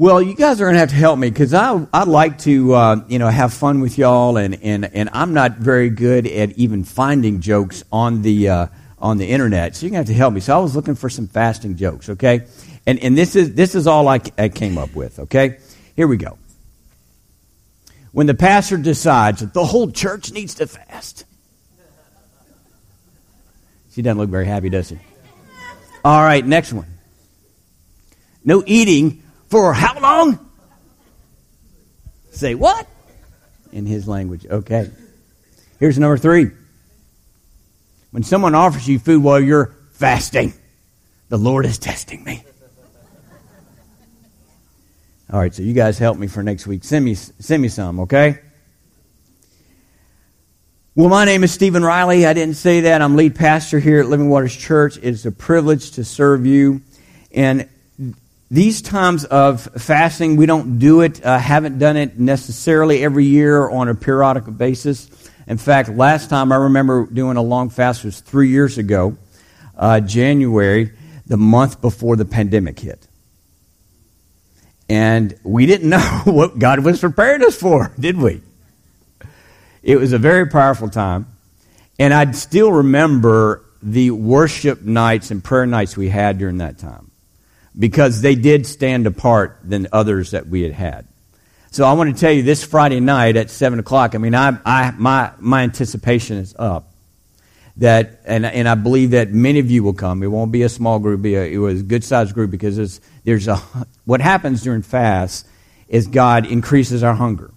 Well, you guys are going to have to help me because I I like to uh, you know have fun with y'all and, and and I'm not very good at even finding jokes on the uh, on the internet. So you're going to have to help me. So I was looking for some fasting jokes. Okay, and and this is this is all I, I came up with. Okay, here we go. When the pastor decides that the whole church needs to fast, she doesn't look very happy, does she? All right, next one. No eating for how long? Say what? In his language. Okay. Here's number three. When someone offers you food while you're fasting, the Lord is testing me. All right, so you guys help me for next week. Send me, send me some, okay? Well, my name is Stephen Riley. I didn't say that. I'm lead pastor here at Living Waters Church. It's a privilege to serve you. And these times of fasting, we don't do it, uh, haven't done it necessarily every year on a periodic basis. In fact, last time I remember doing a long fast was three years ago, uh, January, the month before the pandemic hit. And we didn't know what God was preparing us for, did we? It was a very powerful time. And I still remember the worship nights and prayer nights we had during that time because they did stand apart than others that we had had. So I want to tell you this Friday night at seven o'clock. I mean, I, I, my, my anticipation is up that, and, and I believe that many of you will come. It won't be a small group. Be a, it was a good sized group because there's a, what happens during fast is God increases our hunger.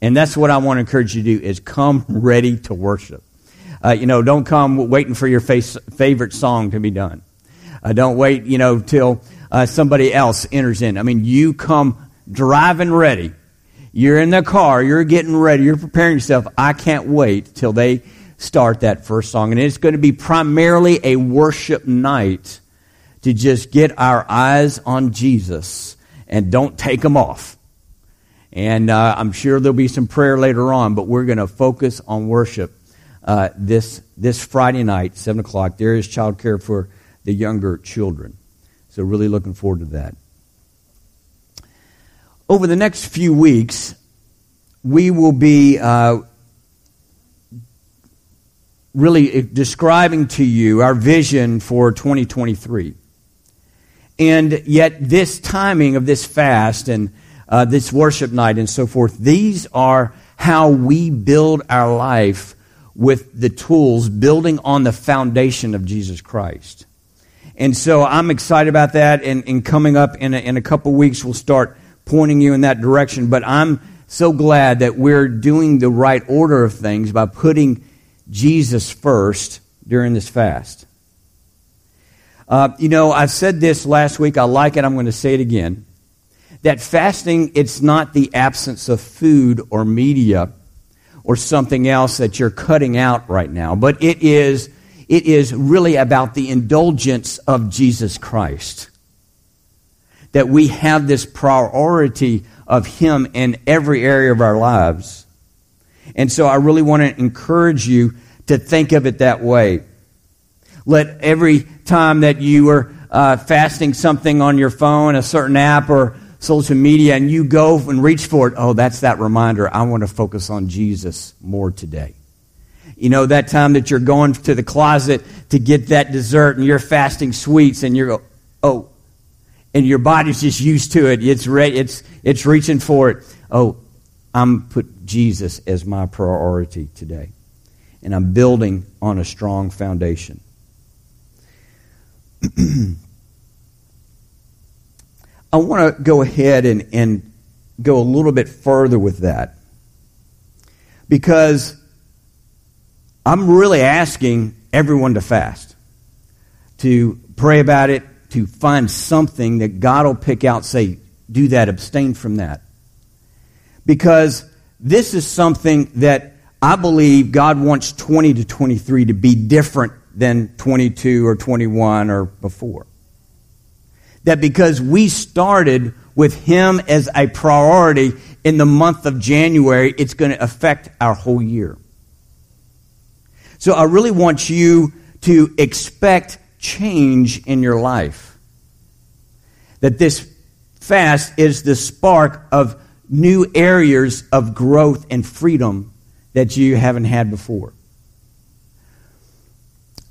And that's what I want to encourage you to do is come ready to worship. Uh, you know, don't come waiting for your face, favorite song to be done. Uh, don't wait, you know, till uh, somebody else enters in. I mean, you come driving ready. You're in the car. You're getting ready. You're preparing yourself. I can't wait till they start that first song. And it's going to be primarily a worship night to just get our eyes on Jesus and don't take them off. And uh, I'm sure there'll be some prayer later on, but we're going to focus on worship uh, this this Friday night, seven o'clock. There is childcare for the younger children. So, really looking forward to that. Over the next few weeks, we will be uh, really describing to you our vision for 2023. And yet, this timing of this fast and uh, this worship night and so forth, these are how we build our life with the tools building on the foundation of Jesus Christ. And so I'm excited about that. And, and coming up in a, in a couple weeks, we'll start pointing you in that direction. But I'm so glad that we're doing the right order of things by putting Jesus first during this fast. Uh, you know, I said this last week. I like it. I'm going to say it again. That fasting, it's not the absence of food or media or something else that you're cutting out right now, but it is it is really about the indulgence of Jesus Christ. That we have this priority of Him in every area of our lives. And so I really want to encourage you to think of it that way. Let every time that you are uh, fasting something on your phone, a certain app or social media, and you go and reach for it, oh, that's that reminder. I want to focus on Jesus more today. You know, that time that you're going to the closet to get that dessert and you're fasting sweets and you're, oh, and your body's just used to it. It's ready, it's, it's reaching for it. Oh, I'm put Jesus as my priority today. And I'm building on a strong foundation. I want to go ahead and, and go a little bit further with that. Because I'm really asking everyone to fast, to pray about it, to find something that God will pick out, say, do that, abstain from that. Because this is something that I believe God wants 20 to 23 to be different than 22 or 21 or before. That because we started with Him as a priority in the month of January, it's going to affect our whole year. So I really want you to expect change in your life. That this fast is the spark of new areas of growth and freedom that you haven't had before.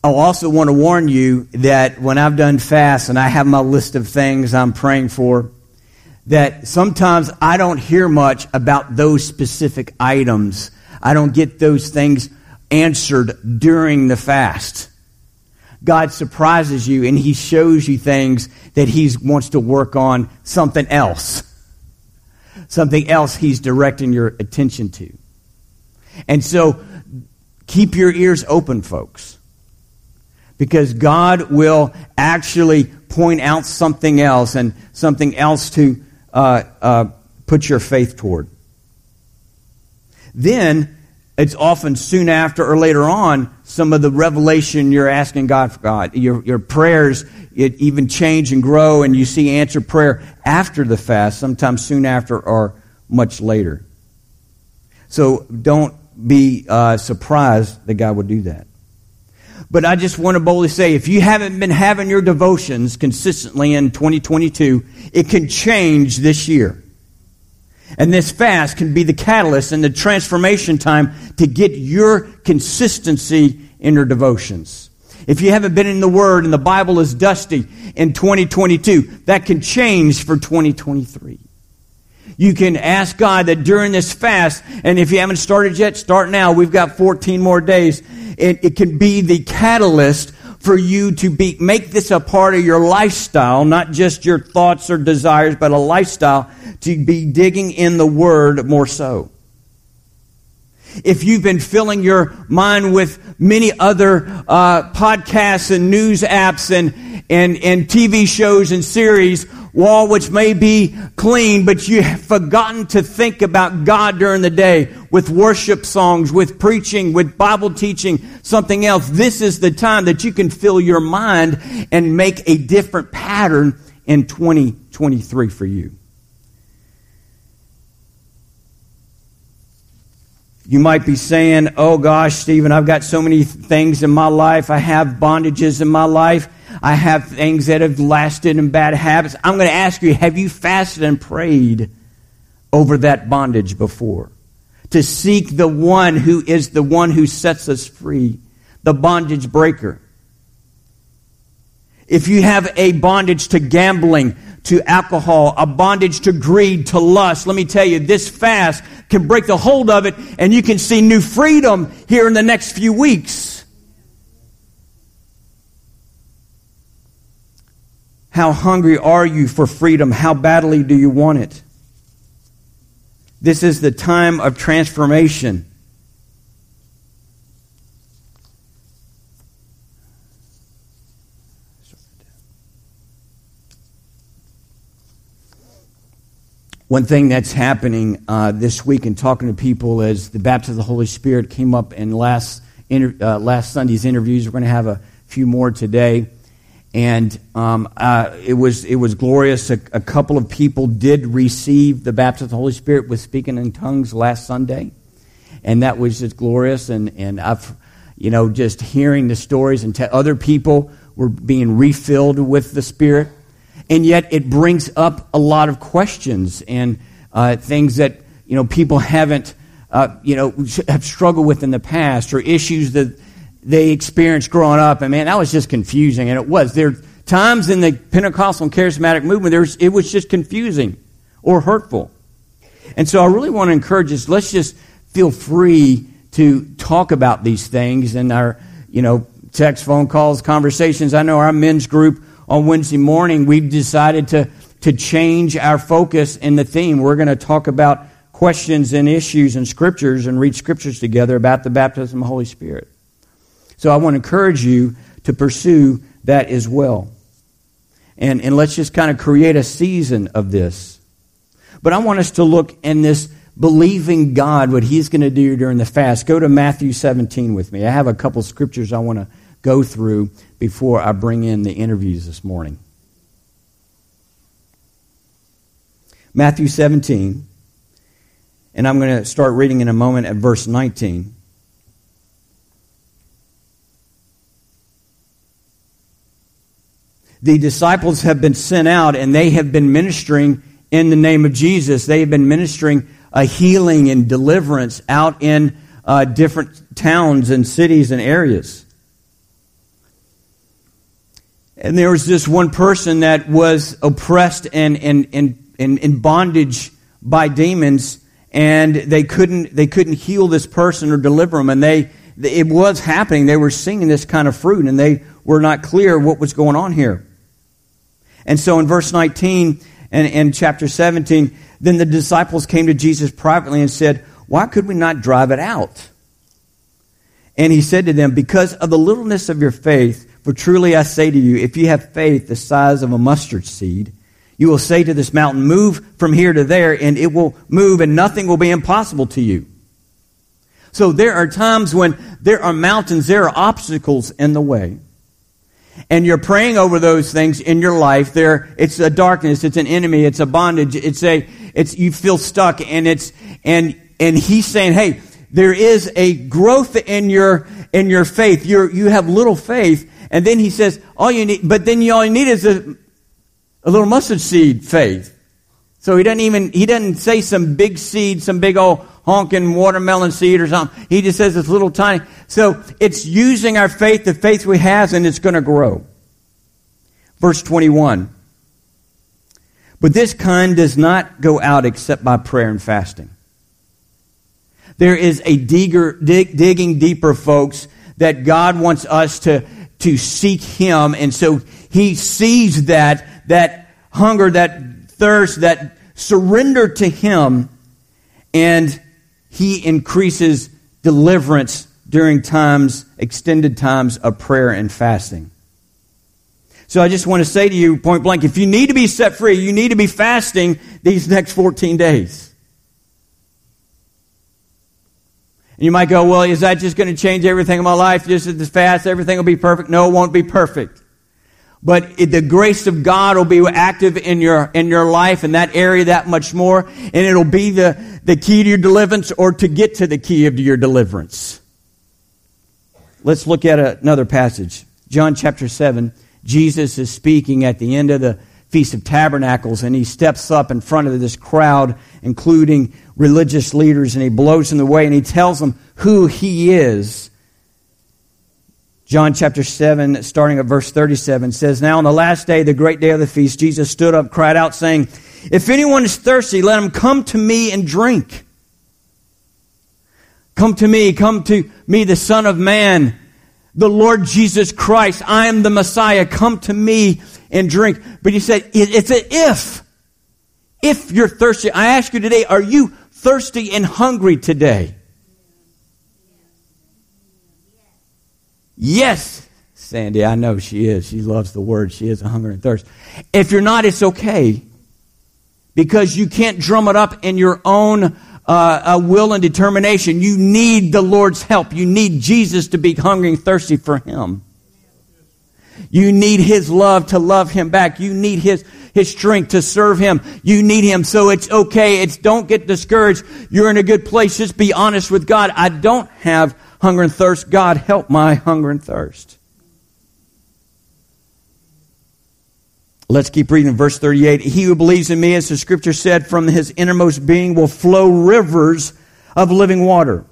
I also want to warn you that when I've done fast and I have my list of things I'm praying for, that sometimes I don't hear much about those specific items. I don't get those things answered during the fast. God surprises you and He shows you things that He wants to work on something else. Something else He's directing your attention to. And so keep your ears open, folks. Because God will actually point out something else and something else to uh, uh, put your faith toward. Then, it's often soon after or later on, some of the revelation you're asking God for God. Your, your prayers, it even change and grow, and you see answered prayer after the fast, sometimes soon after or much later. So don't be uh, surprised that God would do that. But I just want to boldly say if you haven't been having your devotions consistently in 2022, it can change this year. And this fast can be the catalyst and the transformation time to get your consistency in your devotions. If you haven't been in the Word and the Bible is dusty in 2022, that can change for 2023. You can ask God that during this fast, and if you haven't started yet, start now. We've got 14 more days. It, it can be the catalyst for you to be, make this a part of your lifestyle, not just your thoughts or desires, but a lifestyle to be digging in the Word more so. If you've been filling your mind with many other uh, podcasts and news apps and, and, and TV shows and series, wall which may be clean, but you have forgotten to think about God during the day with worship songs, with preaching, with Bible teaching, something else. This is the time that you can fill your mind and make a different pattern in 2023 for you. You might be saying, Oh gosh, Stephen, I've got so many things in my life. I have bondages in my life. I have things that have lasted and bad habits. I'm going to ask you, have you fasted and prayed over that bondage before? To seek the one who is the one who sets us free, the bondage breaker. If you have a bondage to gambling, to alcohol, a bondage to greed, to lust, let me tell you, this fast can break the hold of it and you can see new freedom here in the next few weeks. How hungry are you for freedom? How badly do you want it? This is the time of transformation. One thing that's happening uh, this week in talking to people is the baptism of the Holy Spirit came up in last, inter- uh, last Sunday's interviews. We're going to have a few more today and um, uh, it was it was glorious. A, a, couple of people did receive the baptism of the Holy Spirit with speaking in tongues last Sunday, and that was just glorious. And and I've you know just hearing the stories and te- other people were being refilled with the Spirit, and yet it brings up a lot of questions and uh, things that you know people haven't uh, you know have struggled with in the past or issues that they experienced growing up. And man, that was just confusing. And it was. There times in the Pentecostal and charismatic movement, there was, it was just confusing or hurtful. And so I really want to encourage us, let's just feel free to talk about these things in our, you know, text, phone calls, conversations. I know our men's group on Wednesday morning, we've decided to, to change our focus in the theme. We're going to talk about questions and issues and scriptures and read scriptures together about the baptism of the Holy Spirit. So I want to encourage you to pursue that as well. And, and let's just kind of create a season of this. But I want us to look in this believing God, what He's going to do during the fast. Go to Matthew 17 with me. I have a couple scriptures I want to go through before I bring in the interviews this morning. Matthew 17, and I'm going to start reading in a moment at verse 19. The disciples have been sent out and they have been ministering in the name of Jesus. They have been ministering a healing and deliverance out in uh, different towns and cities and areas. And there was this one person that was oppressed and in and, and, in bondage by demons, and they couldn't they couldn't heal this person or deliver them, and they it was happening. They were singing this kind of fruit, and they were not clear what was going on here. And so in verse 19 and, and chapter 17, then the disciples came to Jesus privately and said, Why could we not drive it out? And he said to them, Because of the littleness of your faith, for truly I say to you, if you have faith the size of a mustard seed, you will say to this mountain, Move from here to there, and it will move, and nothing will be impossible to you. So there are times when there are mountains, there are obstacles in the way. And you're praying over those things in your life. There, it's a darkness, it's an enemy, it's a bondage, it's a, it's, you feel stuck, and it's, and, and he's saying, hey, there is a growth in your, in your faith. You're, you have little faith. And then he says, all you need, but then you, all you need is a, a little mustard seed faith. So he doesn't even, he doesn't say some big seed, some big old honking watermelon seed or something. He just says it's little tiny. So it's using our faith, the faith we have, and it's going to grow. Verse 21. But this kind does not go out except by prayer and fasting. There is a digger, dig, digging deeper, folks, that God wants us to, to seek Him. And so He sees that, that hunger, that thirst, that surrender to Him. And he increases deliverance during times, extended times of prayer and fasting. So I just want to say to you point blank, if you need to be set free, you need to be fasting these next 14 days. And you might go, well, is that just going to change everything in my life? Just as fast, everything will be perfect? No, it won't be perfect. But it, the grace of God will be active in your, in your life in that area that much more. And it'll be the, the key to your deliverance or to get to the key of your deliverance. Let's look at another passage. John chapter 7. Jesus is speaking at the end of the Feast of Tabernacles, and he steps up in front of this crowd, including religious leaders, and he blows them away, and he tells them who he is. John chapter 7, starting at verse 37, says, Now on the last day, the great day of the feast, Jesus stood up, cried out, saying, If anyone is thirsty, let him come to me and drink. Come to me, come to me, the Son of Man, the Lord Jesus Christ. I am the Messiah. Come to me and drink. But he said, it's an if. If you're thirsty, I ask you today, are you thirsty and hungry today? Yes, Sandy, I know she is. She loves the word. She is a hunger and thirst. If you're not, it's okay. Because you can't drum it up in your own uh, uh, will and determination. You need the Lord's help. You need Jesus to be hungry and thirsty for Him. You need His love to love Him back. You need His, His strength to serve Him. You need Him. So it's okay. It's don't get discouraged. You're in a good place. Just be honest with God. I don't have hunger and thirst. God, help my hunger and thirst. Let's keep reading verse 38. He who believes in me, as the scripture said, from his innermost being will flow rivers of living water.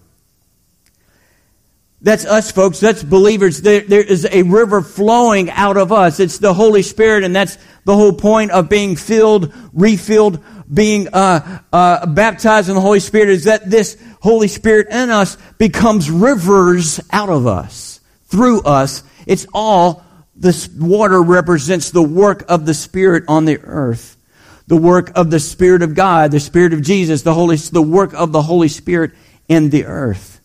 That's us, folks. That's believers. There, there is a river flowing out of us. It's the Holy Spirit, and that's the whole point of being filled, refilled, being uh, uh, baptized in the Holy Spirit is that this Holy Spirit in us becomes rivers out of us, through us. It's all, this water represents the work of the Spirit on the earth. The work of the Spirit of God, the Spirit of Jesus, the Holy, the work of the Holy Spirit in the earth.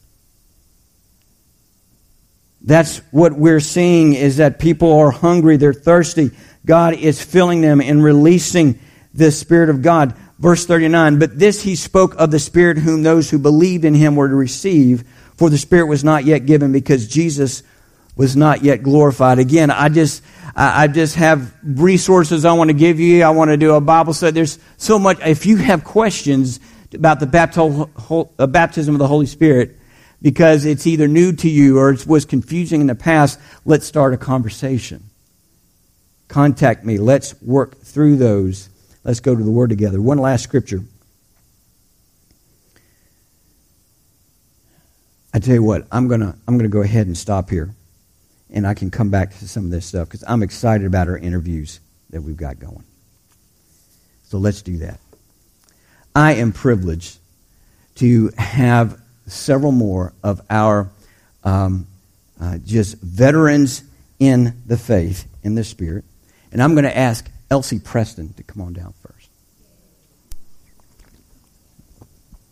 That's what we're seeing is that people are hungry, they're thirsty. God is filling them and releasing the Spirit of God. Verse 39, but this he spoke of the Spirit whom those who believed in him were to receive, for the Spirit was not yet given because Jesus was not yet glorified. Again, I just, I just have resources I want to give you. I want to do a Bible study. There's so much. If you have questions about the uh, baptism of the Holy Spirit, because it's either new to you or it was confusing in the past, let's start a conversation. Contact me. Let's work through those Let's go to the Word together. One last scripture. I tell you what, I'm gonna I'm gonna go ahead and stop here, and I can come back to some of this stuff because I'm excited about our interviews that we've got going. So let's do that. I am privileged to have several more of our um, uh, just veterans in the faith, in the spirit, and I'm going to ask Elsie Preston to come on down first.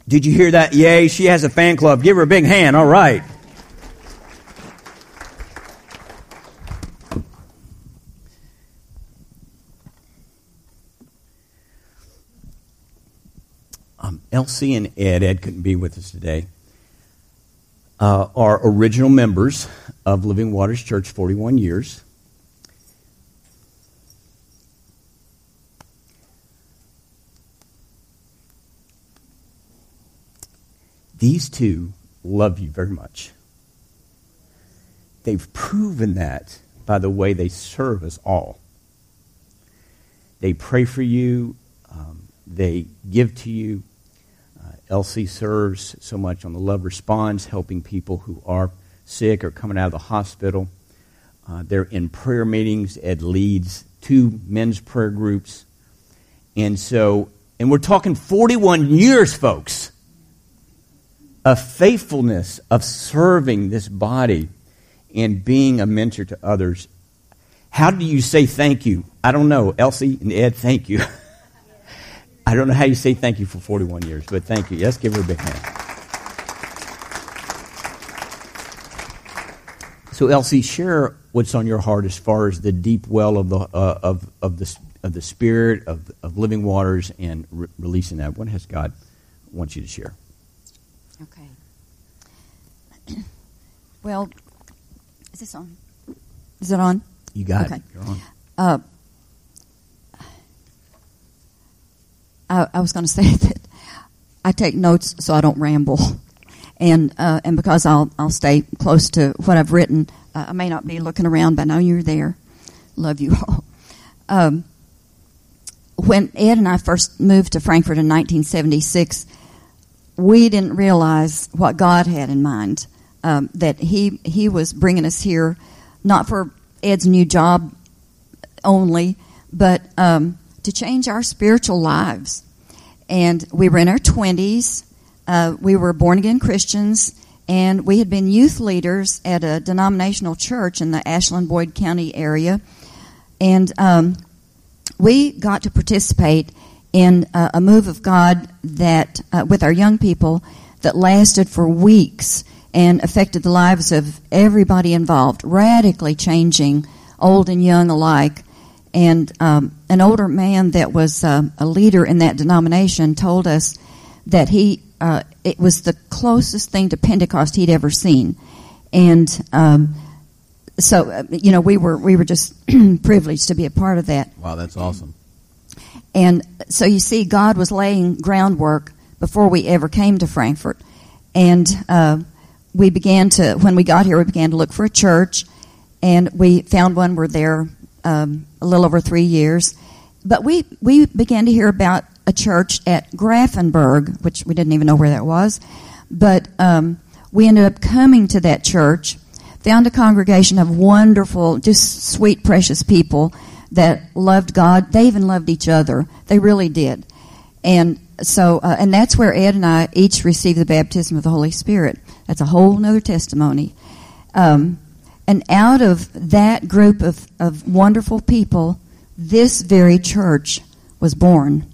Did you hear that? Yay, she has a fan club. Give her a big hand. All right. Um, Elsie and Ed, Ed couldn't be with us today, uh, are original members of Living Waters Church 41 years. These two love you very much. They've proven that by the way they serve us all. They pray for you, um, they give to you. Uh, Elsie serves so much on the Love Response, helping people who are sick or coming out of the hospital. Uh, they're in prayer meetings. Ed leads two men's prayer groups. And so, and we're talking 41 years, folks of faithfulness of serving this body and being a mentor to others. How do you say thank you? I don't know. Elsie and Ed, thank you. I don't know how you say thank you for 41 years, but thank you. Let's give her a big hand. So, Elsie, share what's on your heart as far as the deep well of the uh, of of the of the spirit of of living waters and re- releasing that. What has God wants you to share? Okay. well, is this on? Is it on? You got Okay. it. You're on. Uh, I, I was going to say that I take notes so I don't ramble, and uh, and because I'll I'll stay close to what I've written. Uh, I may not be looking around, but I know you're there. Love you all. Um, when Ed and I first moved to Frankfort in 1976, we didn't realize what God had in mind. Um, that he he was bringing us here, not for Ed's new job only, but um, to change our spiritual lives. And we were in our twenties. Uh, we were born again Christians, and we had been youth leaders at a denominational church in the Ashland Boyd County area, and um, we got to participate in uh, a move of God that, uh, with our young people, that lasted for weeks and affected the lives of everybody involved, radically changing old and young alike. And um, an older man that was uh, a leader in that denomination told us that he uh, it was the closest thing to Pentecost he'd ever seen, and um, so uh, you know we were we were just privileged to be a part of that. Wow, that's awesome. And so you see, God was laying groundwork before we ever came to Frankfort. And uh, we began to, when we got here, we began to look for a church, and we found one. We're there um, a little over three years. But we, we began to hear about a church at Graefenburg, which we didn't even know where that was. But um, we ended up coming to that church, found a congregation of wonderful, just sweet, precious people that loved God. They even loved each other. They really did. And so, uh, and that's where Ed and I each received the baptism of the Holy Spirit. That's a whole other testimony. Um, and out of that group of, of wonderful people, this very church was born.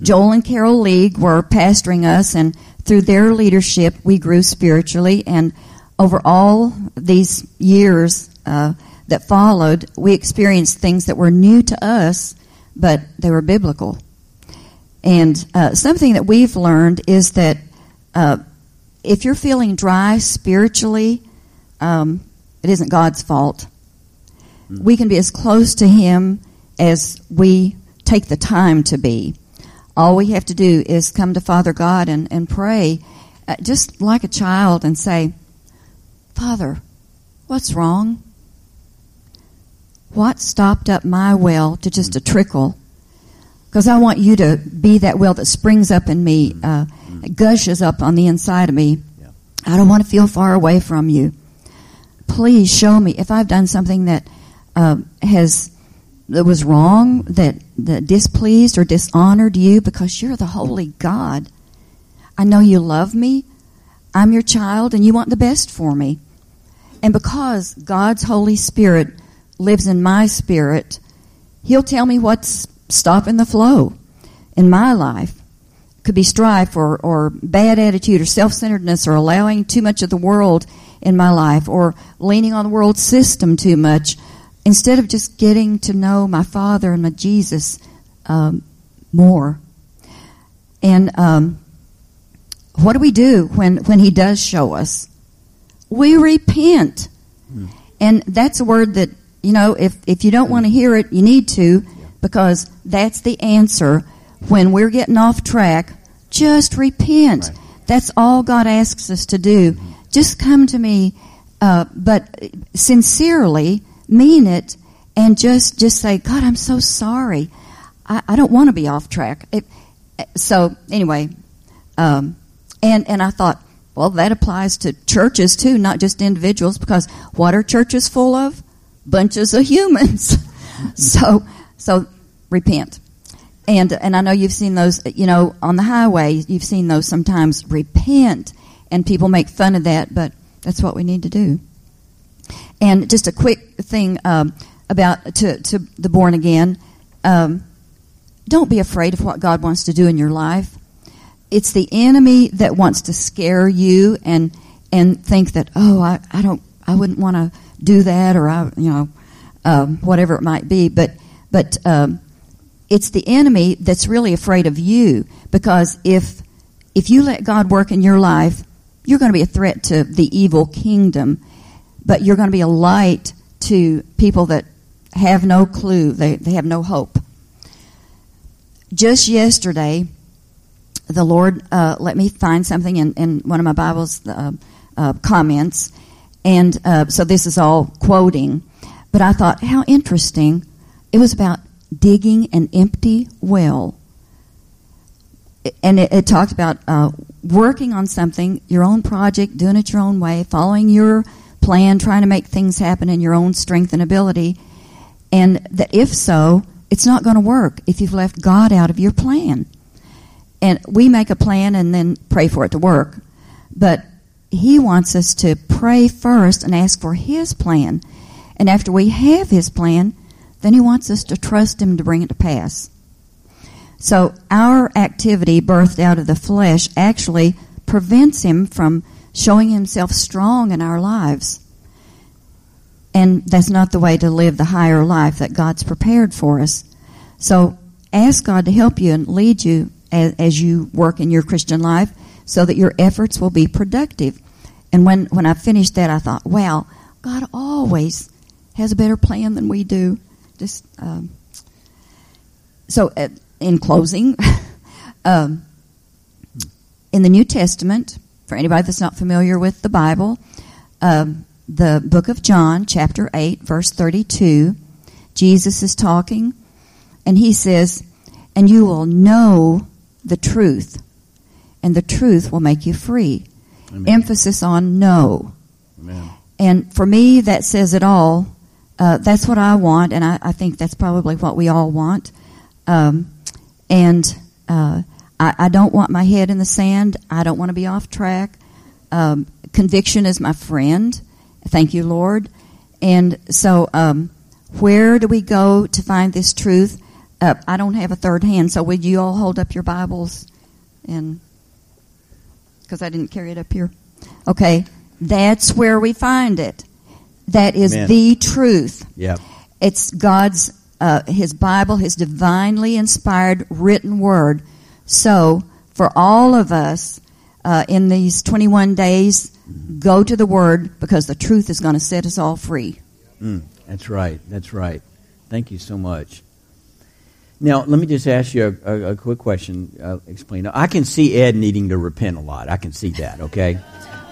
Joel and Carol League were pastoring us, and through their leadership, we grew spiritually. And over all these years uh, that followed, we experienced things that were new to us, but they were biblical. And uh, something that we've learned is that uh, if you're feeling dry spiritually, um, it isn't God's fault. We can be as close to Him as we take the time to be. All we have to do is come to Father God and, and pray, uh, just like a child, and say, Father, what's wrong? What stopped up my well to just a trickle? because I want you to be that well that springs up in me, uh, gushes up on the inside of me. Yeah. I don't want to feel far away from you. Please show me if I've done something that uh, has that was wrong, that that displeased or dishonored you, because you're the holy God. I know you love me. I'm your child, and you want the best for me. And because God's Holy Spirit lives in my spirit, He'll tell me what's stopping the flow in my life. Could be strife or, or bad attitude or self centeredness or allowing too much of the world in my life or leaning on the world system too much instead of just getting to know my Father and my Jesus um, more. And um, what do we do when, when He does show us? We repent. And that's a word that, you know, if, if you don't want to hear it, you need to, because that's the answer. When we're getting off track, just repent. Right. That's all God asks us to do. Just come to me, uh, but sincerely mean it, and just just say, God, I'm so sorry. I, I don't want to be off track. It, so anyway, um, and and I thought, well, that applies to churches too, not just individuals, because what are churches full of? Bunches of humans. so so repent. And and I know you've seen those, you know, on the highway. You've seen those sometimes. Repent, and people make fun of that, but that's what we need to do. And just a quick thing um, about to to the born again. Um, don't be afraid of what God wants to do in your life. It's the enemy that wants to scare you and and think that oh I, I don't I wouldn't want to do that or I you know um, whatever it might be. But but um, it's the enemy that's really afraid of you because if if you let God work in your life, you're going to be a threat to the evil kingdom, but you're going to be a light to people that have no clue, they, they have no hope. Just yesterday, the Lord uh, let me find something in, in one of my Bible's uh, uh, comments, and uh, so this is all quoting. But I thought, how interesting. It was about digging an empty well. And it, it talked about uh, working on something, your own project, doing it your own way, following your plan, trying to make things happen in your own strength and ability. And that if so, it's not going to work if you've left God out of your plan. And we make a plan and then pray for it to work. But He wants us to pray first and ask for His plan. And after we have His plan, then He wants us to trust Him to bring it to pass. So our activity birthed out of the flesh actually prevents Him from showing Himself strong in our lives. And that's not the way to live the higher life that God's prepared for us. So ask God to help you and lead you as, as you work in your Christian life so that your efforts will be productive. And when, when I finished that, I thought, wow, God always has a better plan than we do. Just um, so, uh, in closing, um, in the New Testament, for anybody that's not familiar with the Bible, um, the book of John, chapter 8, verse 32, Jesus is talking, and he says, And you will know the truth, and the truth will make you free. Amen. Emphasis on know. Amen. And for me, that says it all. Uh, that's what I want, and I, I, think that's probably what we all want. Um, and uh, I, I, don't want my head in the sand. I don't want to be off track. Um, conviction is my friend. Thank you, Lord. And so, um, where do we go to find this truth? Uh, I don't have a third hand, so would you all hold up your Bibles? And because I didn't carry it up here. Okay, that's where we find it. That is Amen. the truth. Yeah. It's God's, uh, His Bible, His divinely inspired written word. So, for all of us uh, in these 21 days, go to the Word because the truth is going to set us all free. Mm, that's right. That's right. Thank you so much. Now, let me just ask you a, a, a quick question. Uh, explain. I can see Ed needing to repent a lot. I can see that. Okay.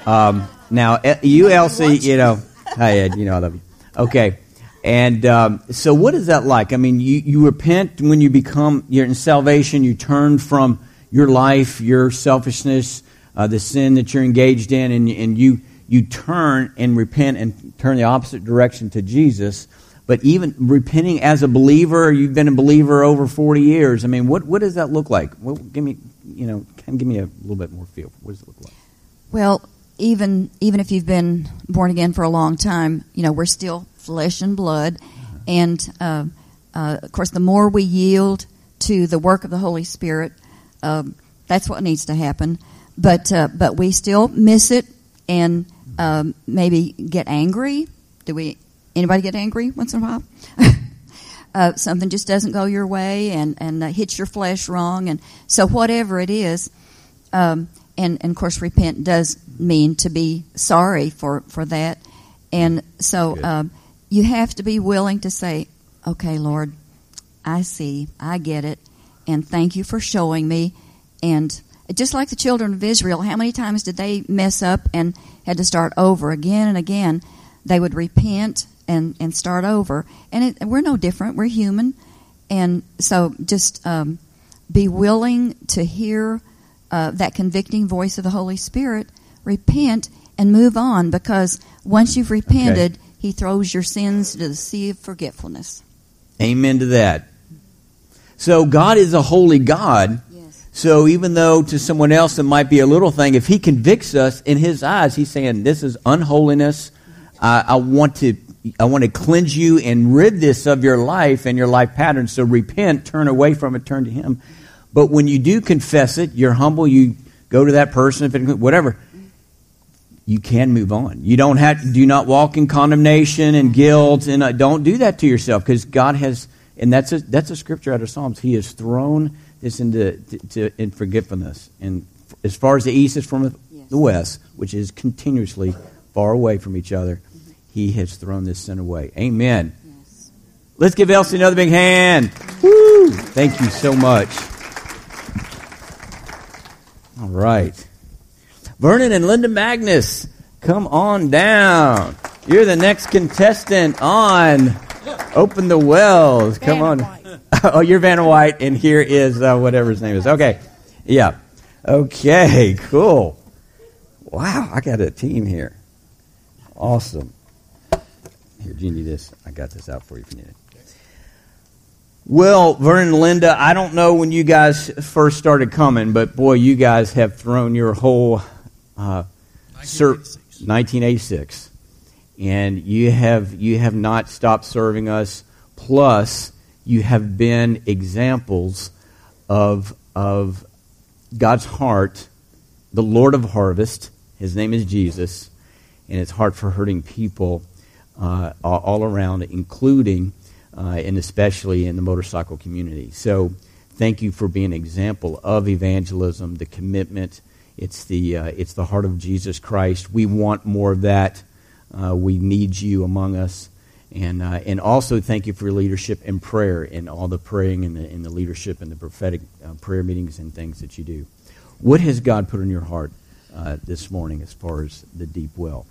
Um, now, you, Elsie, you know. Hi, Ed. You know I love you. Okay. And um, so, what is that like? I mean, you, you repent when you become, you're in salvation, you turn from your life, your selfishness, uh, the sin that you're engaged in, and, and you, you turn and repent and turn the opposite direction to Jesus. But even repenting as a believer, you've been a believer over 40 years. I mean, what, what does that look like? Well, give me, you know, give me a little bit more feel. What does it look like? Well, even even if you've been born again for a long time, you know we're still flesh and blood, and uh, uh, of course, the more we yield to the work of the Holy Spirit, um, that's what needs to happen. But uh, but we still miss it, and um, maybe get angry. Do we? Anybody get angry once in a while? Uh, something just doesn't go your way, and and uh, hits your flesh wrong, and so whatever it is. Um, and, and of course, repent does mean to be sorry for, for that. And so um, you have to be willing to say, okay, Lord, I see, I get it, and thank you for showing me. And just like the children of Israel, how many times did they mess up and had to start over again and again? They would repent and, and start over. And it, we're no different, we're human. And so just um, be willing to hear uh, that convicting voice of the Holy Spirit, repent and move on because once you've repented, okay. He throws your sins to the sea of forgetfulness. Amen to that. So God is a holy God. Yes. So even though to someone else it might be a little thing, if He convicts us in His eyes, He's saying, "This is unholiness. I, I want to." I want to cleanse you and rid this of your life and your life pattern. So repent, turn away from it, turn to Him. But when you do confess it, you're humble, you go to that person, if it, whatever, you can move on. You don't have do not walk in condemnation and guilt, and uh, don't do that to yourself because God has, and that's a that's a scripture out of Psalms. He has thrown this into to, to, in forgiveness, and as far as the east is from the west, which is continuously far away from each other, He has thrown this sin away. Amen. Yes. Let's give Elsie another big hand. Woo! Thank you so much. All right. Vernon and Linda Magnus, come on down. You're the next contestant on Open the Wells. Come on. oh, you're Vanna White, and here is uh, whatever his name is. Okay. Yeah. Okay, cool. Wow, I got a team here. Awesome. Here, you need this? I got this out for you if you need it. Well, Vernon and Linda, I don't know when you guys first started coming, but boy, you guys have thrown your whole uh, 1986. 1986. and you have you have not stopped serving us. Plus, you have been examples of of God's heart, the Lord of Harvest. His name is Jesus, and it's heart for hurting people all around, including uh, and especially in the motorcycle community. So thank you for being an example of evangelism, the commitment. It's the, uh, it's the heart of Jesus Christ. We want more of that. Uh, we need you among us. And, uh, and also thank you for your leadership and prayer and all the praying and the, and the leadership and the prophetic uh, prayer meetings and things that you do. What has God put in your heart uh, this morning as far as the deep well?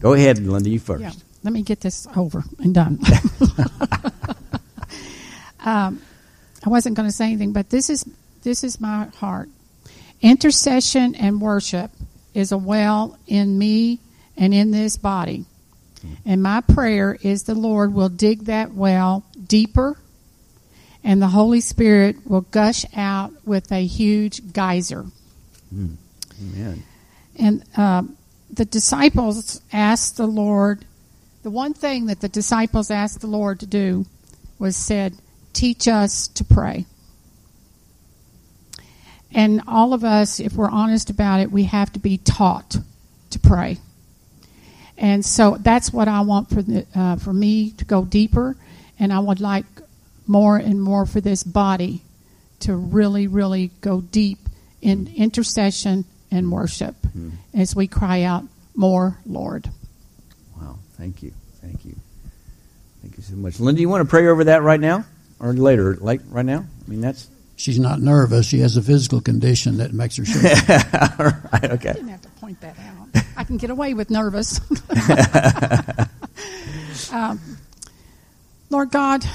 Go ahead, Linda, you first. Yeah let me get this over and done. um, I wasn't going to say anything, but this is this is my heart. Intercession and worship is a well in me and in this body. And my prayer is the Lord will dig that well deeper and the Holy Spirit will gush out with a huge geyser. Mm. Amen. And uh, the disciples asked the Lord the one thing that the disciples asked the Lord to do was said, teach us to pray. And all of us, if we're honest about it, we have to be taught to pray. And so that's what I want for the, uh, for me to go deeper, and I would like more and more for this body to really, really go deep in intercession and worship mm-hmm. as we cry out, "More, Lord." Wow. Thank you. Thank you. Thank you so much. Linda, you want to pray over that right now or later? Like right now? I mean, that's. She's not nervous. She has a physical condition that makes her shake. All right. Okay. I didn't have to point that out. I can get away with nervous. um, Lord God,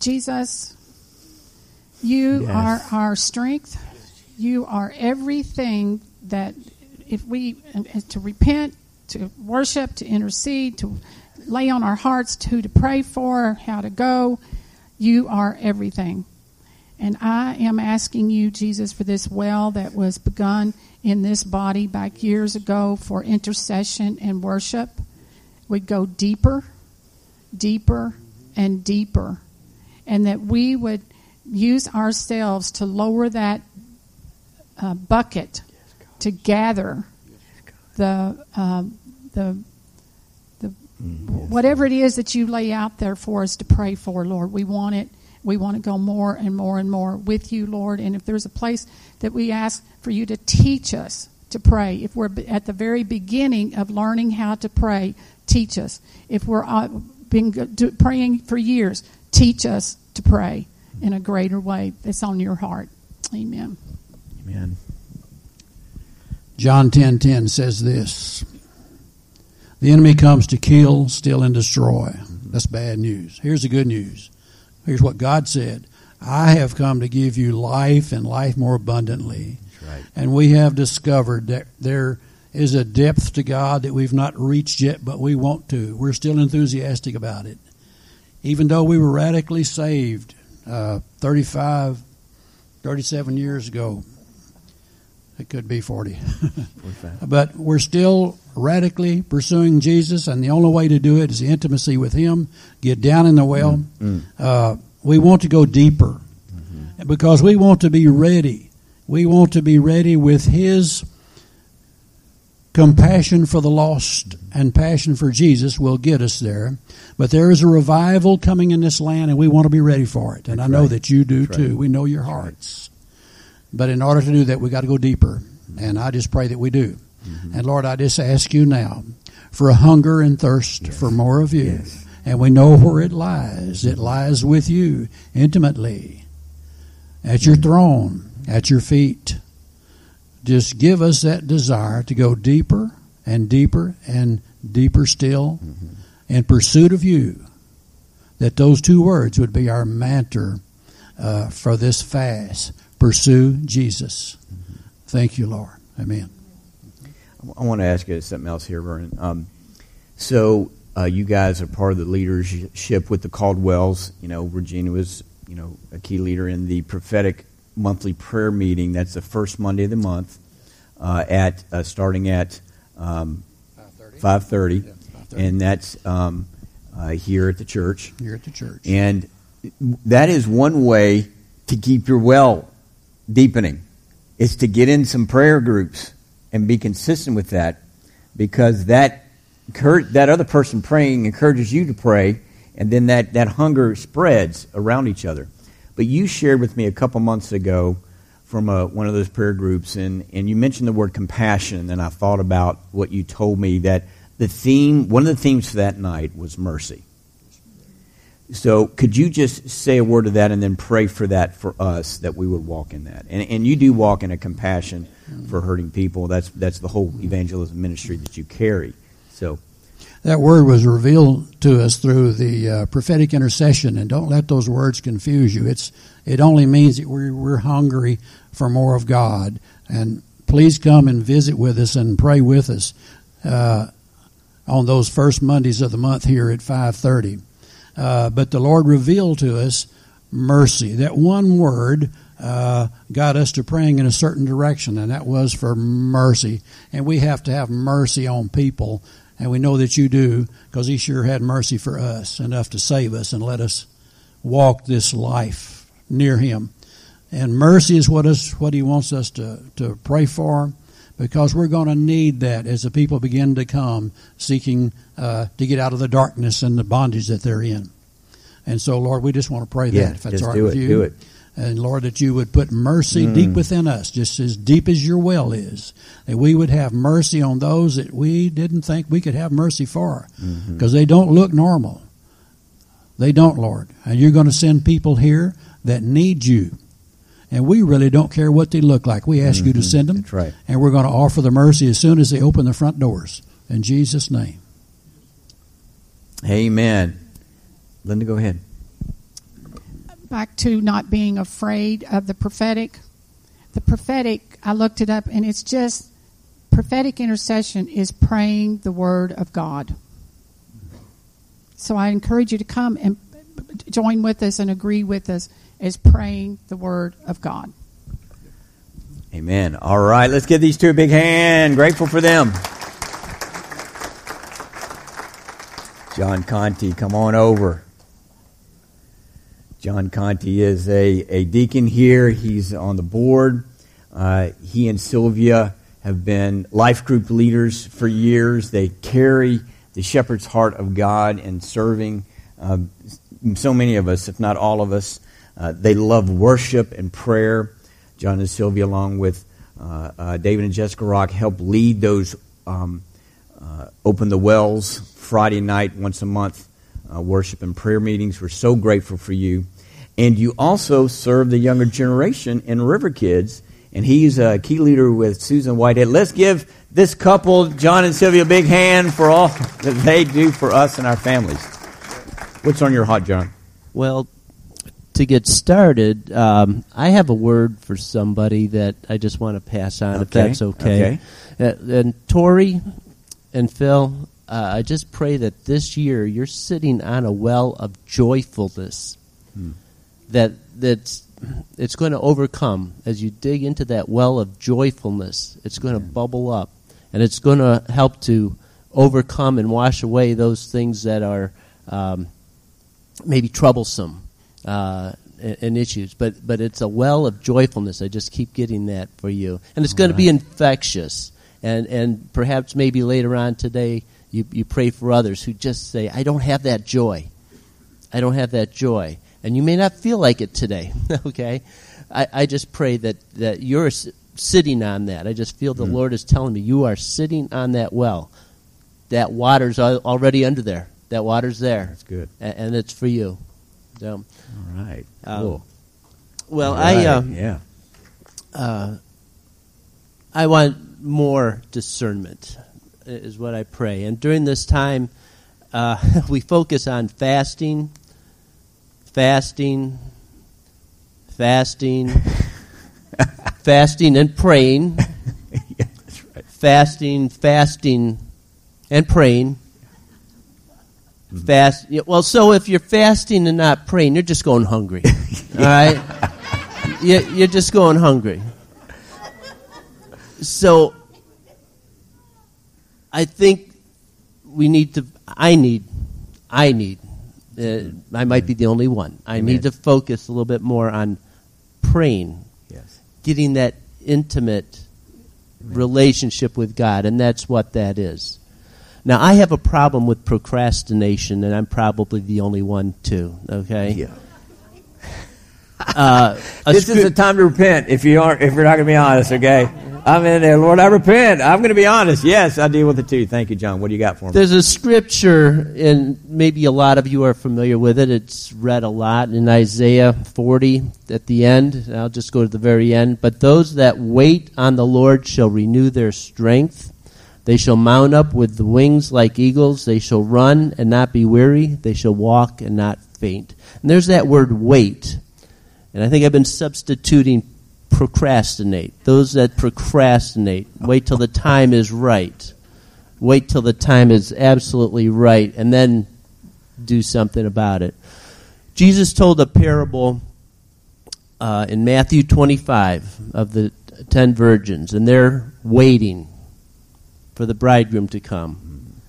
Jesus, you Yes. are our strength. You are everything that if we to repent, to worship, to intercede, to lay on our hearts who to pray for, how to go, you are everything. And I am asking you, Jesus, for this well that was begun in this body back years ago for intercession and worship would go deeper, deeper, and deeper. And that we would use ourselves to lower that uh, bucket to gather the, um, the, the whatever it is that you lay out there for us to pray for, Lord. We want it. We want to go more and more and more with you, Lord. And if there's a place that we ask for you to teach us to pray, if we're at the very beginning of learning how to pray, teach us. If we're uh, been praying for years, teach us to pray in a greater way that's on your heart. Amen. Amen. John 10:10 says this. The enemy comes to kill, steal and destroy. That's bad news. Here's the good news. Here's what God said. I have come to give you life and life more abundantly. Right. And we have discovered that there is a depth to God that we've not reached yet, but we want to. We're still enthusiastic about it. Even though we were radically saved uh, 35, 37 years ago, it could be 40. 45. but we're still radically pursuing Jesus, and the only way to do it is intimacy with Him. Get down in the well. Mm. Uh, we want to go deeper because we want to be ready. We want to be ready with His compassion for the lost and passion for Jesus will get us there. But there is a revival coming in this land, and we want to be ready for it. And That's I know right. that you do That's too. right. We know your hearts. But in order to do that, we got to go deeper. And I just pray that we do. Mm-hmm. And Lord, I just ask you now for a hunger and thirst Yes. for more of you. Yes. And we know where it lies. It lies with you intimately at your throne, at your feet. Just give us that desire to go deeper and deeper and deeper still in pursuit of you. That those two words would be our mantra uh, for this fast. Pursue Jesus. Thank you, Lord. Amen. I want to ask you something else here, Vernon. Um, so uh, you guys are part of the leadership with the Caldwells. You know, Regina was, you know, a key leader in the prophetic monthly prayer meeting. That's the first Monday of the month, uh, at uh, starting at um, five thirty, and that's um, uh, here at the church. Here at the church. And that is one way to keep your well deepening. Is to get in some prayer groups and be consistent with that because that that other person praying encourages you to pray and then that, that hunger spreads around each other. But you shared with me a couple months ago from a, one of those prayer groups and, and you mentioned the word compassion and I thought about what you told me that the theme one of the themes for that night was mercy. So, could you just say a word of that and then pray for that for us that we would walk in that? And, and you do walk in a compassion for hurting people. That's that's the whole evangelism ministry that you carry. So, That word was revealed to us through the uh, prophetic intercession, and don't let those words confuse you. It's it only means that we're, we're hungry for more of God, and please come and visit with us and pray with us uh, on those first Mondays of the month here at five thirty. Uh, but the Lord revealed to us mercy. That one word uh, got us to praying in a certain direction, and that was for mercy. And we have to have mercy on people, and we know that you do because He sure had mercy for us, enough to save us and let us walk this life near Him. And mercy is what us what He wants us to to pray for, because we're going to need that as the people begin to come seeking uh, to get out of the darkness and the bondage that they're in. And so, Lord, we just want to pray yeah, that if that's all right with it. you. Do it. And Lord, that you would put mercy Mm. deep within us, just as deep as your well is. That we would have mercy on those that we didn't think we could have mercy for, Mm-hmm. because they don't look normal. They don't, Lord. And you're going to send people here that need you. And we really don't care what they look like. We ask you to Mhm. send them, That's right. and we're going to offer the mercy as soon as they open the front doors. In Jesus' name. Amen. Linda, go ahead. Back to not being afraid of the prophetic. The prophetic, I looked it up, and it's just prophetic intercession is praying the word of God. So I encourage you to come and join with us and agree with us as praying the word of God. Amen. All right, let's give these two a big hand. Grateful for them. John Conti, come on over. John Conti is a, a deacon here. He's on the board. Uh, he and Sylvia have been life group leaders for years. They carry the shepherd's heart of God in serving uh, so many of us, if not all of us. Uh, they love worship and prayer. John and Sylvia, along with uh, uh, David and Jessica Rock, help lead those um, uh, Open the Wells Friday night, once a month uh, worship and prayer meetings. We're so grateful for you. And you also serve the younger generation in River Kids, and he's a key leader with Susan Whitehead. Let's give this couple, John and Sylvia, a big hand for all that they do for us and our families. What's on your heart, John? Well, to get started, um, I have a word for somebody that I just want to pass on, if that's okay. Uh, and Tori and Phil, uh, I just pray that this year you're sitting on a well of joyfulness that that's it's going to overcome as you dig into that well of joyfulness. It's going to bubble up, and it's going to help to overcome and wash away those things that are um, maybe troublesome uh, and, and issues. But but it's a well of joyfulness. I just keep getting that for you, and it's going to be infectious. And and perhaps maybe later on today you you pray for others who just say, I don't have that joy. I don't have that joy. And you may not feel like it today, okay? I, I just pray that, that you're sitting on that. I just feel the Lord is telling me you are sitting on that well. That water's already under there. That water's there. That's good. A- and it's for you. So, right. Um, Cool. well, All I um, yeah. uh, I want more discernment, is what I pray. And during this time, uh, we focus on fasting, fasting, fasting, fasting and praying, yeah, that's right. fasting, fasting, and praying. Fast. yeah, Well, so if you're fasting and not praying, you're just going hungry. All right, You- you're just going hungry. So, I think we need to. I need. I need. Uh, I might be the only one. I Amen. need to focus a little bit more on praying Yes. getting that intimate relationship with God, and that's what that is. Now, I have a problem with procrastination, and I'm probably the only one too. Okay. Yeah. Uh, This is the time to repent if you aren't if you're not going to be honest, okay? I'm in there, Lord, I repent. I'm going to be honest. Yes, I deal with it too. Thank you, John. What do you got for me? There's a scripture, and maybe a lot of you are familiar with it. It's read a lot in Isaiah 40 at the end. I'll just go to the very end. But those that wait on the Lord shall renew their strength. They shall mount up with the wings like eagles. They shall run and not be weary. They shall walk and not faint. And there's that word wait. And I think I've been substituting procrastinate. Those that procrastinate, wait till the time is right wait till the time is absolutely right and then do something about it. Jesus told a parable uh, in Matthew 25 of the ten virgins, and they're waiting for the bridegroom to come.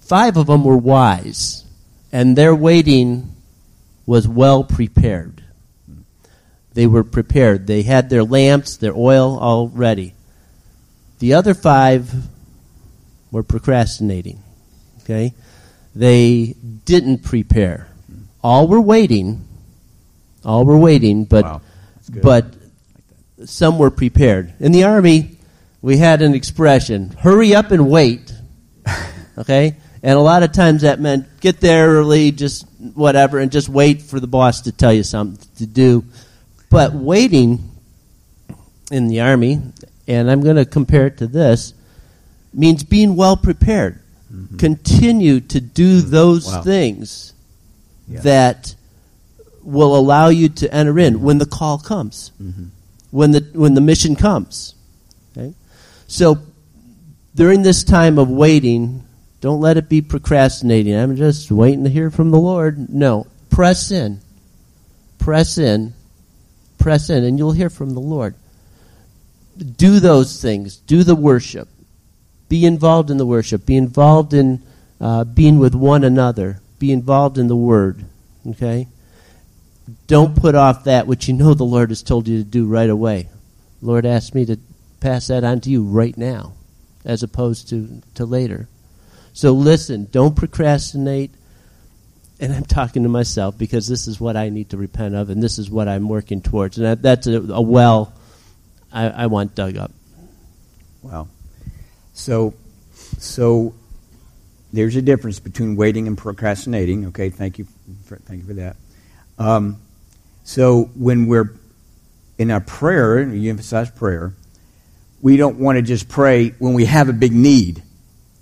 Five of them were wise, and their waiting was well prepared. They were prepared. They had their lamps, their oil all ready. The other five were procrastinating. Okay? They didn't prepare. All were waiting. All were waiting, but Wow. But some were prepared. In the army, we had an expression, hurry up and wait. Okay? And a lot of times that meant get there early, just whatever, and just wait for the boss to tell you something to do. But waiting in the army, and I'm going to compare it to this, means being well prepared. Continue to do those Wow. things Yeah. that will allow you to enter in when the call comes, Mm-hmm. when the when the mission comes. So during this time of waiting, don't let it be procrastinating. I'm just waiting to hear from the Lord. No, press in, press in, press in, and you'll hear from the Lord. Do those things. Do the worship. Be involved in the worship. Be involved in uh, being with one another. Be involved in the Word. Okay? Don't put off that which you know the Lord has told you to do right away. Lord asked me to pass that on to you right now, as opposed to, to later. So listen, don't procrastinate. And I'm talking to myself because this is what I need to repent of, and this is what I'm working towards. And that, that's a, a well I, I want dug up. Wow. So, so there's a difference between waiting and procrastinating. Okay, thank you, for, thank you for that. Um, so when we're in our prayer, you emphasize prayer, we don't want to just pray when we have a big need,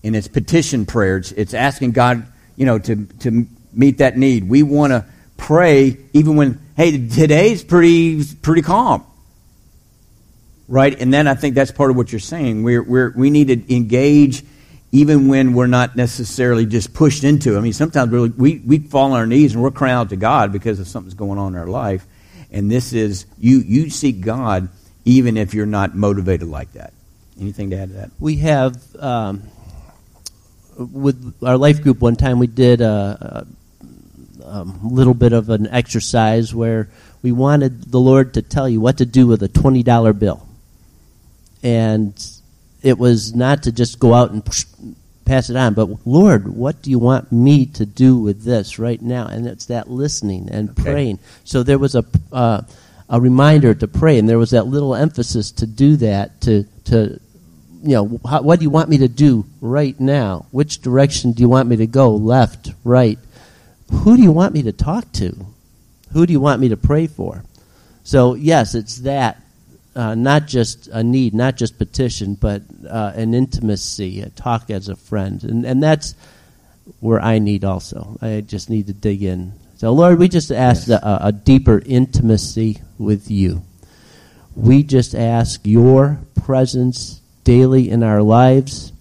and it's petition prayer. It's, asking God, you know, to to meet that need. We want to pray even when, hey, today's pretty pretty calm right? And then I think that's part of what you're saying. We're, we're, we need to engage even when we're not necessarily just pushed into. I mean, sometimes we're, we we fall on our knees and we're crying out to God because of something's going on in our life. And this is you you seek God even if you're not motivated like that. Anything to add to that? We have um, with our life group one time we did a, a, a little bit of an exercise where we wanted the Lord to tell you what to do with a twenty dollar bill, and it was not to just go out and pass it on, but Lord, what do you want me to do with this right now? And it's that listening and Okay. praying. So there was a uh, a reminder to pray, and there was that little emphasis to do that to to you know how, what do you want me to do right now? Which direction do you want me to go? Left, right? Who do you want me to talk to? Who do you want me to pray for? So yes, it's that. Uh, not just a need, not just petition, but uh, an intimacy, a talk as a friend, and and that's where I need also. I just need to dig in. So Lord, we just ask Yes. a, a deeper intimacy with you. We just ask your presence daily in our lives.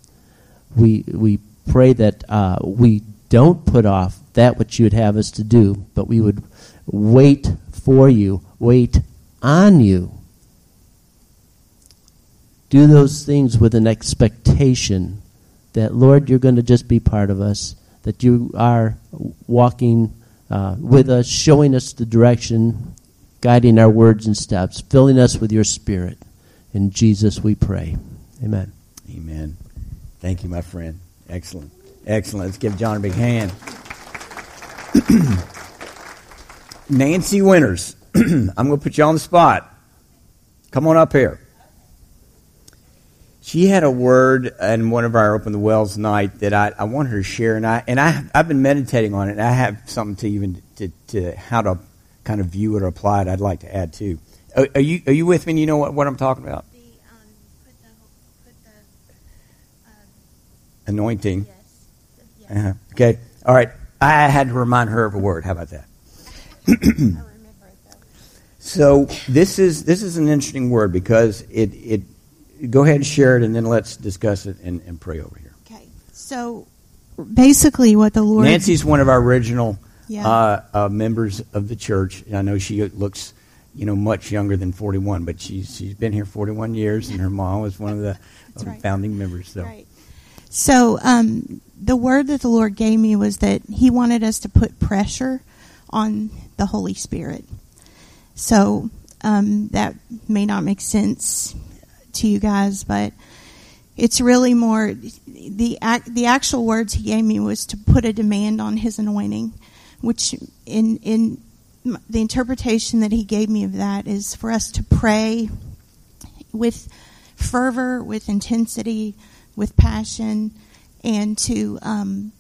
We we pray that uh, we don't put off that which you would have us to do, but we would wait for you, wait on you. Do those things with an expectation that, Lord, you're going to just be part of us, that you are walking uh, with us, showing us the direction, guiding our words and steps, filling us with your spirit. In Jesus we pray. Amen. Amen. Thank you, my friend. Excellent. Excellent. Let's give John a big hand. Nancy Winters. I'm going to put you on the spot. Come on up here. She had a word in one of our Open the Wells night that I, I want her to share, and I and I I've been meditating on it. I have something to even to, to how to kind of view it or apply it. I'd like to add too. Are, are you are you with me? And you know what, what I'm talking about? The, um, put the, put the, uh, Anointing. yes, yes. Uh-huh. Okay. All right. I had to remind her of a word. How about that? It. So this is this is an interesting word because it it. Go ahead and share it, and then let's discuss it and, and pray over here. Okay, so basically, what the Lord Nancy's one of our original Yeah. uh, uh, members of the church. I know she looks, you know, much younger than 41, but she's she's been here 41 years, and her mom was one of the right. founding members. So Right. So um, the word that the Lord gave me was that He wanted us to put pressure on the Holy Spirit. So um, that may not make sense to you guys, but it's really more the ac- the actual words He gave me was to put a demand on His anointing, which in in the interpretation that He gave me of that is for us to pray with fervor, with intensity, with passion, and to um,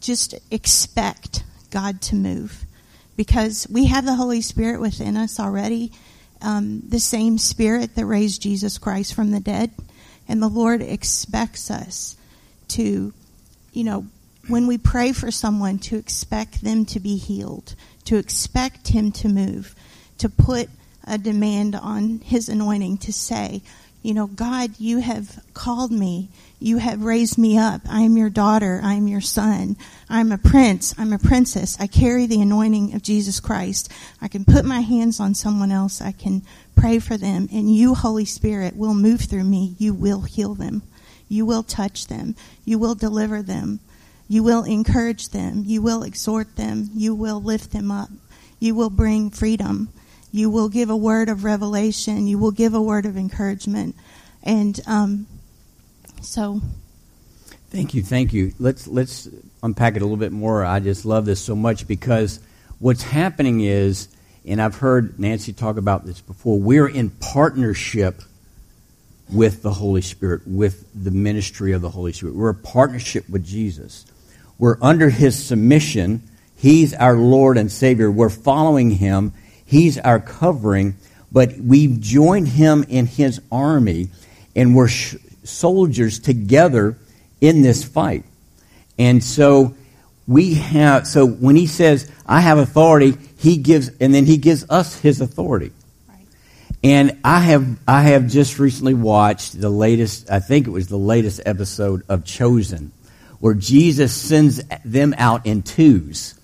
just expect God to move. Because we have the Holy Spirit within us already, um, the same Spirit that raised Jesus Christ from the dead. And the Lord expects us to you know, when we pray for someone, to expect them to be healed, to expect Him to move, to put a demand on His anointing, to say, you know, God, you have called me. You have raised me up. I am your daughter. I am your son. I'm a prince. I'm a princess. I carry the anointing of Jesus Christ. I can put my hands on someone else. I can pray for them. And you, Holy Spirit, will move through me. You will heal them. You will touch them. You will deliver them. You will encourage them. You will exhort them. You will lift them up. You will bring freedom. You will give a word of revelation. You will give a word of encouragement. And um, so. Thank you, thank you. Let's let's unpack it a little bit more. I just love this so much because what's happening is, and I've heard Nancy talk about this before. We're in partnership with the Holy Spirit, with the ministry of the Holy Spirit. We're a partnership with Jesus. We're under his submission. He's our Lord and Savior. We're following him. He's our covering. But we've joined him in his army, and we're sh- soldiers together in this fight. And so we have, so when he says, I have authority, he gives, and then he gives us his authority. And I have I have just recently watched the latest I think it was the latest episode of Chosen where Jesus sends them out in twos.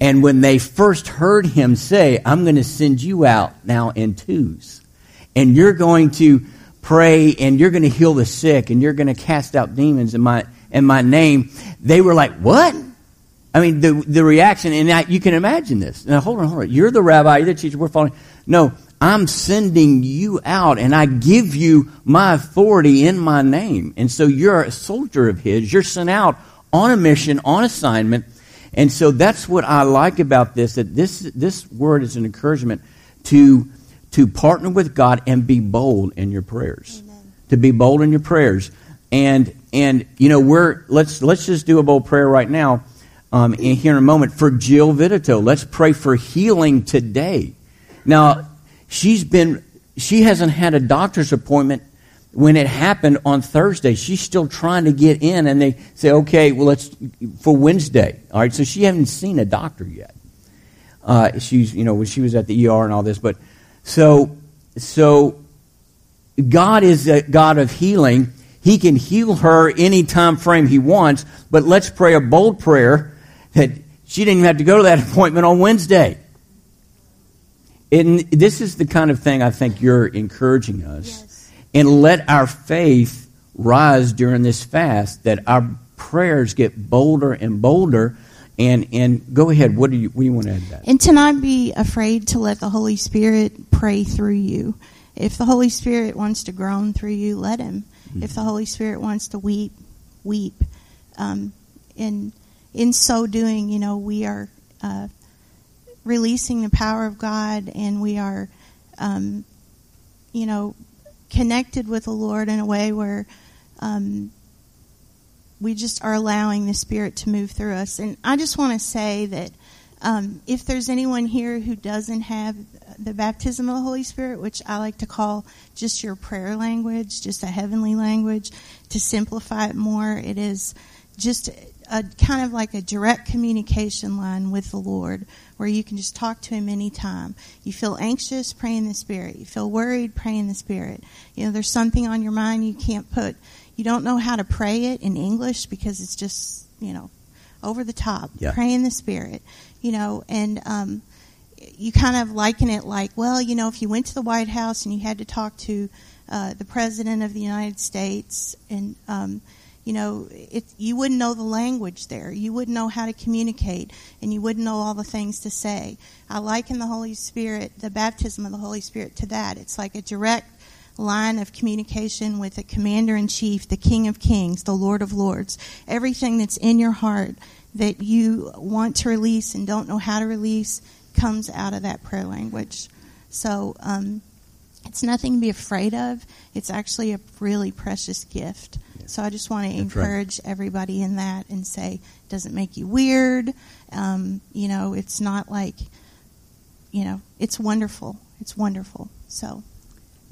And when they first heard him say, I'm going to send you out now in twos, and you're going to pray and you're going to heal the sick and you're going to cast out demons in my, in my name, they were like, What? I mean, the, the reaction, and I, you can imagine this. Now, hold on, hold on. You're the rabbi, you're the teacher, we're following. No, I'm sending you out and I give you my authority in my name. And so you're a soldier of his. You're sent out on a mission, on assignment. And so that's what I like about this, that this, this word is an encouragement to, to partner with God and be bold in your prayers. Amen. To be bold in your prayers. And, and, you know, we're, let's, let's just do a bold prayer right now, um, in, here in a moment for Jill Vidito. Let's pray for healing today. Now, she's been, she hasn't had a doctor's appointment when it happened on Thursday. She's still trying to get in, and they say, okay, well, let's, for Wednesday. All right, so she hasn't seen a doctor yet. Uh, she's, you know, she was at the ER and all this, but so, so God is a God of healing. He can heal her any time frame he wants, but let's pray a bold prayer that she didn't even have to go to that appointment on Wednesday. And this is the kind of thing I think you're encouraging us. Yes. And let our faith rise during this fast, that our prayers get bolder and bolder. And, and go ahead, what do, you, what do you want to add to that? And to not be afraid to let the Holy Spirit pray through you. If the Holy Spirit wants to groan through you, let Him. Mm-hmm. If the Holy Spirit wants to weep, weep. Um, and in so doing, you know, we are uh, releasing the power of God and we are, um, you know, connected with the Lord in a way where um, we just are allowing the Spirit to move through us. And I just want to say that um, if there's anyone here who doesn't have the baptism of the Holy Spirit, which I like to call just your prayer language, just a heavenly language, to simplify it more, it is just a kind of like a direct communication line with the Lord where you can just talk to him anytime. You feel anxious, pray in the spirit. You feel worried, pray in the spirit. You know, there's something on your mind you can't put you don't know how to pray it in English because it's just, you know, over the top. Yeah. Pray in the spirit. You know, and um you kind of liken it like, well, you know, if you went to the White House and you had to talk to uh, the President of the United States and um, you know, it, you wouldn't know the language there. You wouldn't know how to communicate, and you wouldn't know all the things to say. I liken the Holy Spirit, the baptism of the Holy Spirit, to that. It's like a direct line of communication with the commander in chief, the King of Kings, the Lord of Lords. Everything that's in your heart that you want to release and don't know how to release comes out of that prayer language. So, um, it's nothing to be afraid of. It's actually a really precious gift. So I just want to encourage right. everybody in that and say, doesn't make you weird. Um, you know, it's not like, you know, it's wonderful. It's wonderful. So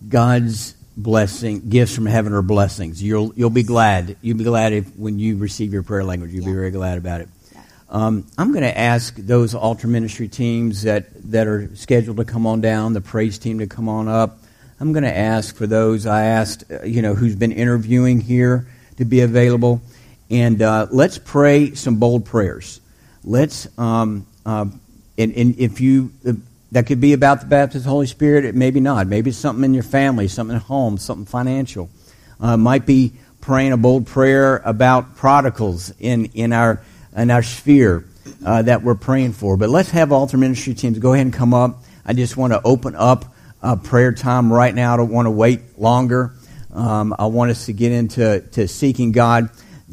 God's blessing gifts from heaven are blessings. You'll you'll be glad. You'll be glad if when you receive your prayer language. You'll be very glad about it. Um, I'm going to ask those altar ministry teams that that are scheduled to come on down, the praise team to come on up. I'm going to ask for those I asked, uh, you know, who's been interviewing here to be available, and uh, let's pray some bold prayers. Let's um, uh, and, and if you that could be about the the Holy Spirit, it maybe not. Maybe it's something in your family, something at home, something financial. Uh, might be praying a bold prayer about prodigals in in our in our sphere uh, that we're praying for. But let's have altar ministry teams go ahead and come up. I just want to open up uh, prayer time right now. I don't want to wait longer. Um, I want us to get into to seeking God.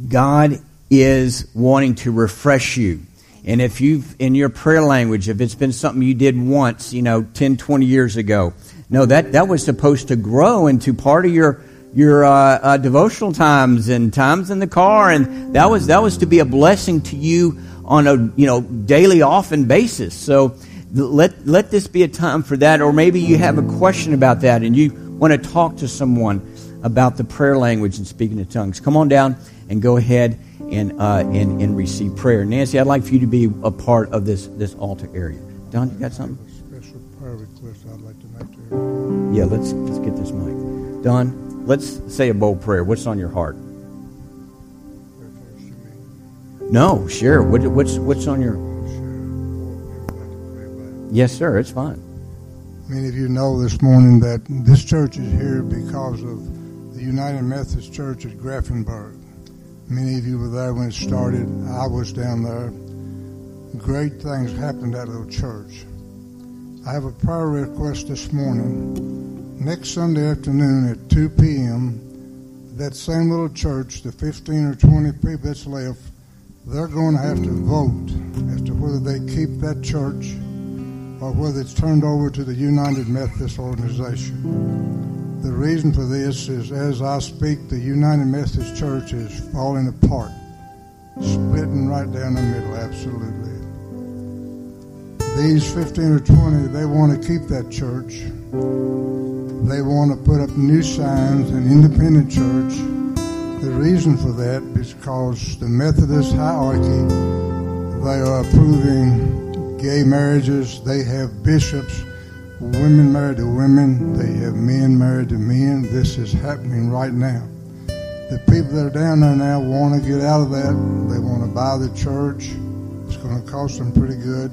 God is wanting to refresh you. And if you've, in your prayer language, if it's been something you did once, you know, 10, 20 years ago, no, that, that was supposed to grow into part of your, your uh, uh, devotional times and times in the car. And that was, that was to be a blessing to you on a, you know, daily, often basis. So let, let this be a time for that. Or maybe you have a question about that and you want to talk to someone about the prayer language and speaking in tongues. Come on down and go ahead and, uh, and, and receive prayer. Nancy, I'd like for you to be a part of this, this altar area. Don, you got something? Special prayer request I'd like to make to everyone. Yeah, let's, let's get this mic. Don, let's say a bold prayer. What's on your heart? Pray first, you mean? No, sure. What, what's, what's on your... Yes, sir, it's fine. Many of you know this morning that this church is here because of the United Methodist Church at Graefenburg. Many of you were there when it started. I was down there. Great things happened at that little church. I have a prayer request this morning. Next Sunday afternoon at 2 p.m., that same little church, the 15 or 20 people that's left, they're going to have to vote as to whether they keep that church or whether it's turned over to the United Methodist Organization. The reason for this is as I speak, the United Methodist Church is falling apart, splitting right down the middle, absolutely. These 15 or 20, they want to keep that church. They want to put up new signs, an independent church. The reason for that is because the Methodist hierarchy, they are approving gay marriages. They have bishops, women married to women. They have men married to men. This is happening right now. The people that are down there now want to get out of that. They want to buy the church. It's going to cost them pretty good.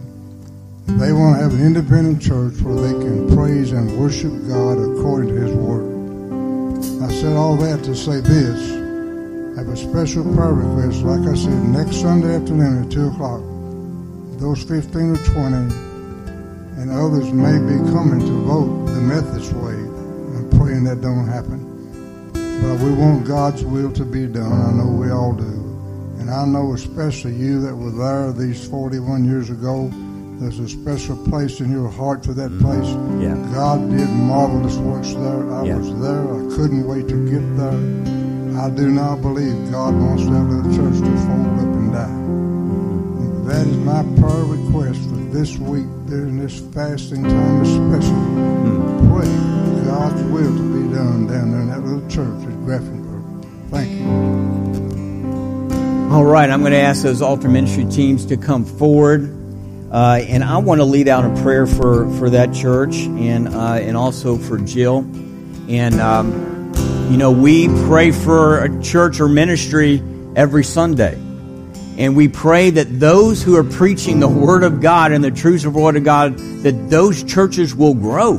They want to have an independent church where they can praise and worship God according to His Word. I said all that to say this. I have a special prayer request, like I said, next Sunday afternoon at 2 o'clock those 15 or 20 and others may be coming to vote the Methodist way. I'm praying that don't happen. But we want God's will to be done. I know we all do. And I know especially you that were there these 41 years ago, there's a special place in your heart for that place. Yeah. God did marvelous works there. I Yeah. was there. I couldn't wait to get there. I do not believe God wants that little church to fold up and die. That is my prayer request for this week during this fasting time, especially. Pray God's will to be done down there in that little church at Graefenburg. Thank you. All right, I'm going to ask those altar ministry teams to come forward. Uh, and I want to lead out a prayer for, for that church and, uh, and also for Jill. And, um, you know, we pray for a church or ministry every Sunday. And we pray that those who are preaching the Word of God and the truths of the Word of God, that those churches will grow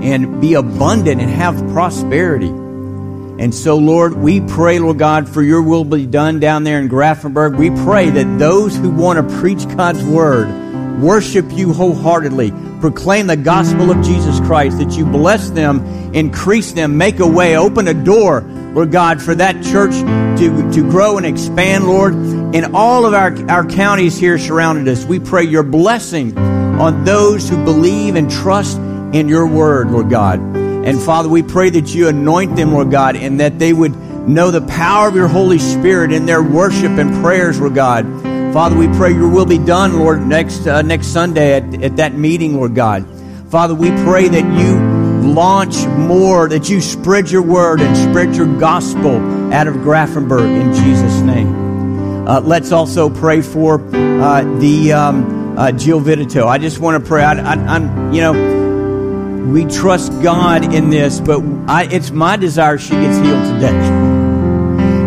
and be abundant and have prosperity. And so, Lord, we pray, Lord God, for your will be done down there in Graefenburg. We pray that those who want to preach God's word, worship you wholeheartedly, proclaim the gospel of Jesus Christ, that you bless them, increase them, make a way, open a door, Lord God, for that church to, to grow and expand, Lord. In all of our, our counties here surrounded us, we pray your blessing on those who believe and trust in your word, Lord God. And Father, we pray that you anoint them, Lord God, and that they would know the power of your Holy Spirit in their worship and prayers, Lord God. Father, we pray your will be done, Lord, next uh, next Sunday at, at that meeting, Lord God. Father, we pray that you launch more, that you spread your word and spread your gospel out of Graefenburg in Jesus' name. Uh, let's also pray for uh, the um, uh, Jill Vidito. I just want to pray. I, am you know, we trust God in this, but I, it's my desire she gets healed today.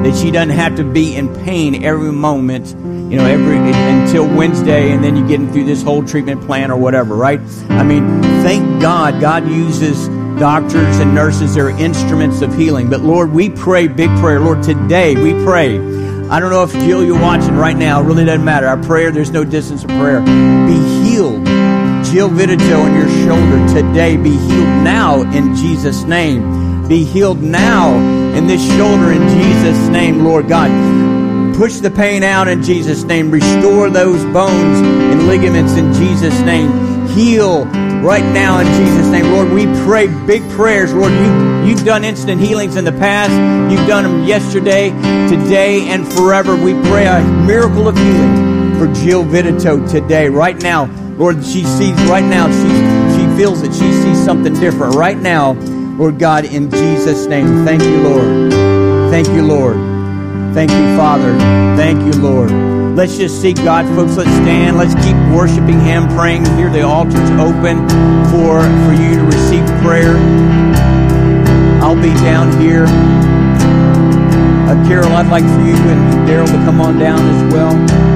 that she doesn't have to be in pain every moment you know, every until Wednesday, and then you get through this whole treatment plan or whatever, right? I mean, thank God, God uses doctors and nurses; they're instruments of healing. But Lord, we pray, big prayer, Lord, today we pray. I don't know if Jill, you're watching right now. It really doesn't matter. Our prayer, there's no distance of prayer. Be healed. Jill Vidito on your shoulder today. Be healed now in Jesus' name. Be healed now in this shoulder in Jesus' name, Lord God. Push the pain out in Jesus' name. Restore those bones and ligaments in Jesus' name. Heal right now in Jesus' name. Lord, we pray big prayers. Lord, you, you've done instant healings in the past. You've done them yesterday, today, and forever. We pray a miracle of healing for Jill Vidito today, right now. Lord, she sees right now, she, she feels it. She sees something different right now. Lord God, in Jesus' name. Thank you, Lord. Thank you, Lord. Thank you, Father. Thank you, Lord. Let's just seek God, folks. Let's stand. Let's keep worshiping Him, praying. Here, the altar's open for, for you to receive prayer. I'll be down here. Uh, Carol, I'd like for you and Daryl to come on down as well.